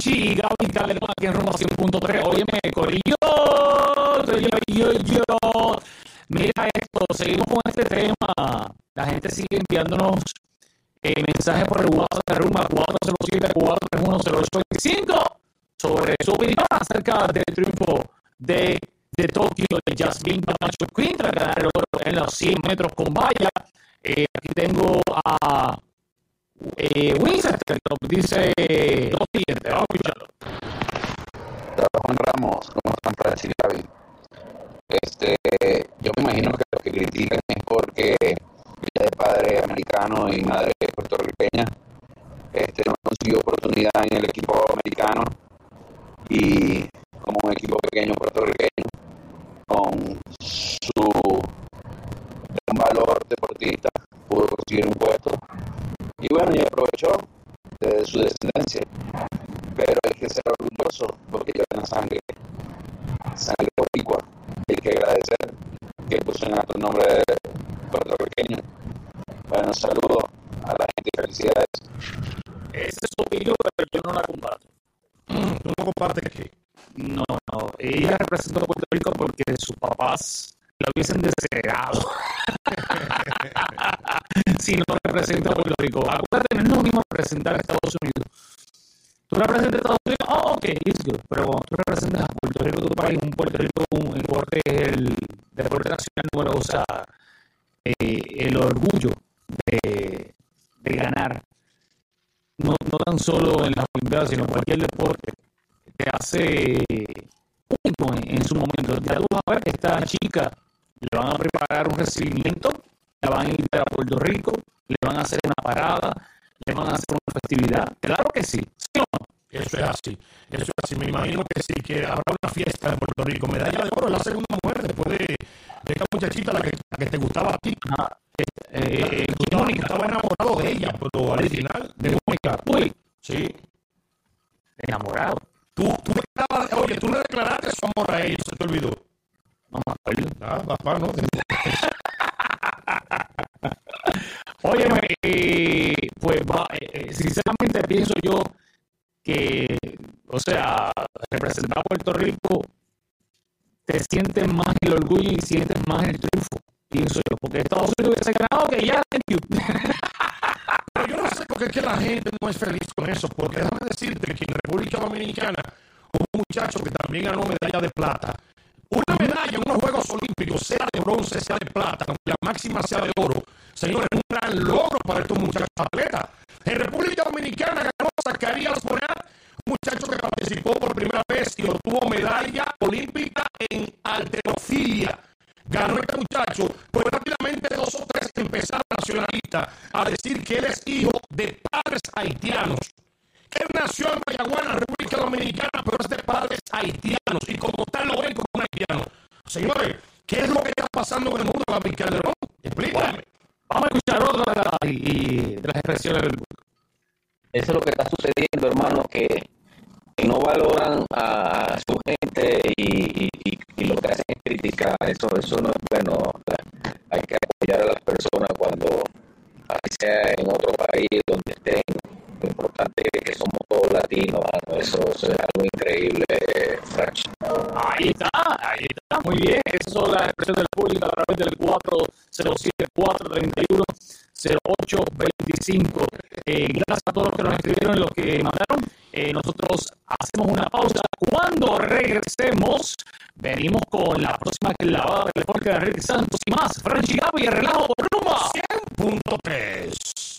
Franchi y Gaby Calderón aquí en Rumba 100.3. Óyeme, Corillo, yo, yo, yo. Mira esto, seguimos con este tema. La gente sigue enviándonos eh, mensajes por el WhatsApp de Rumba 407-431-0825 sobre su opinión acerca del triunfo de, de Tokio de Jasmine Panacho Queen tras ganar el en los 100 metros con valla. Eh, aquí tengo a eh, que dice lo siguiente. Vamos a escucharlo. Juan Ramos, ¿cómo están Francis y Gaby? Este, yo me imagino que lo que critican es porque ella de padre americano y madre puertorriqueña. Este, no consiguió oportunidad en el equipo americano y como un equipo pequeño puertorriqueño con su gran valor deportista pudo conseguir un puesto. Y bueno, y aprovechó de su descendencia. Pero hay que ser orgulloso porque lleva una sangre sangre boricua hay que agradecer que puso en alto el nombre de puertorriqueño bueno, saludos a la gente y felicidades Esa es su opinión, pero yo no la comparto. ¿Tú no compartes qué? No, no. Ella representa a Puerto Rico porque sus papás la hubiesen desheredado. si no representa a Puerto Rico. Acuérdate, no es lo mismo representar a Estados Unidos. Tú representas a Estados Unidos, oh, ok, it's good. Pero cuando tú representas a Puerto Rico, tu país, un Puerto Rico, un deporte, el deporte nacional número, o sea, eh, el orgullo de, de ganar, no, no tan solo en las Olimpiadas, sino en cualquier deporte, te hace único en, en su momento. Ya tú vas a ver que esta chica le van a preparar un recibimiento, la van a invitar a Puerto Rico, le van a hacer una parada, le van a hacer una festividad. Claro que sí, ¿sí o no? Eso es así. Eso es así. Me imagino que sí, que habrá una fiesta en Puerto Rico. Medalla de oro, la segunda mujer después de, de esta muchachita, la que, la que te gustaba a ti. Ah, estaba enamorado de ella, pero al final, de Mónica. Uy, Sí. enamorado. Tú, tú estabas- oye, tú le declaraste su amor a ella, se te olvidó. No me papá, no. Óyeme, eh, pues va, eh, eh, sinceramente pienso yo que, o sea, representar a Puerto Rico te sientes más el orgullo y sientes más el triunfo, pienso yo, porque Estados Unidos que ya, thank you. Pero yo no sé por qué la gente no es feliz con eso, porque déjame decirte que en República Dominicana hubo un muchacho que también ganó medalla de plata. Una medalla en unos Juegos Olímpicos, sea de bronce, sea de plata, aunque la máxima sea de oro, señores, es un gran logro para estos muchachos atletas. En República Dominicana ganó Zacarías Bonat, un muchacho que participó por primera vez y obtuvo medalla olímpica en alterofilia. Ganó este muchacho, pues rápidamente dos o tres empezaron a decir que él es hijo de padres haitianos. Él nació en Mayaguana, República Dominicana, pero es de padres haitianos y como tal lo ven como un haitiano. Señores, ¿qué es lo que está pasando en el mundo, Gabriel Calderón? Explícame. Vamos a escuchar otra de, la- y- de las expresiones del público. Eso es lo que está sucediendo, hermano, que, que no valoran a, su gente y- y lo que hacen es criticar. Eso, eso no es bueno. Hay que apoyar a las personas cuando, así sea en otro país donde estén. Lo importante es que somos todos latinos. Eso, es algo increíble. Ahí está, ahí está, muy bien. Esas son las expresiones del público a través del 407-431-0825. Eh, gracias a todos los que nos escribieron y los que mandaron. Eh, nosotros hacemos una pausa. Cuando regresemos, venimos con la próxima clavada del deporte de Rick Santos y más. Franchi Gaby el relajo por rumba. 100.3.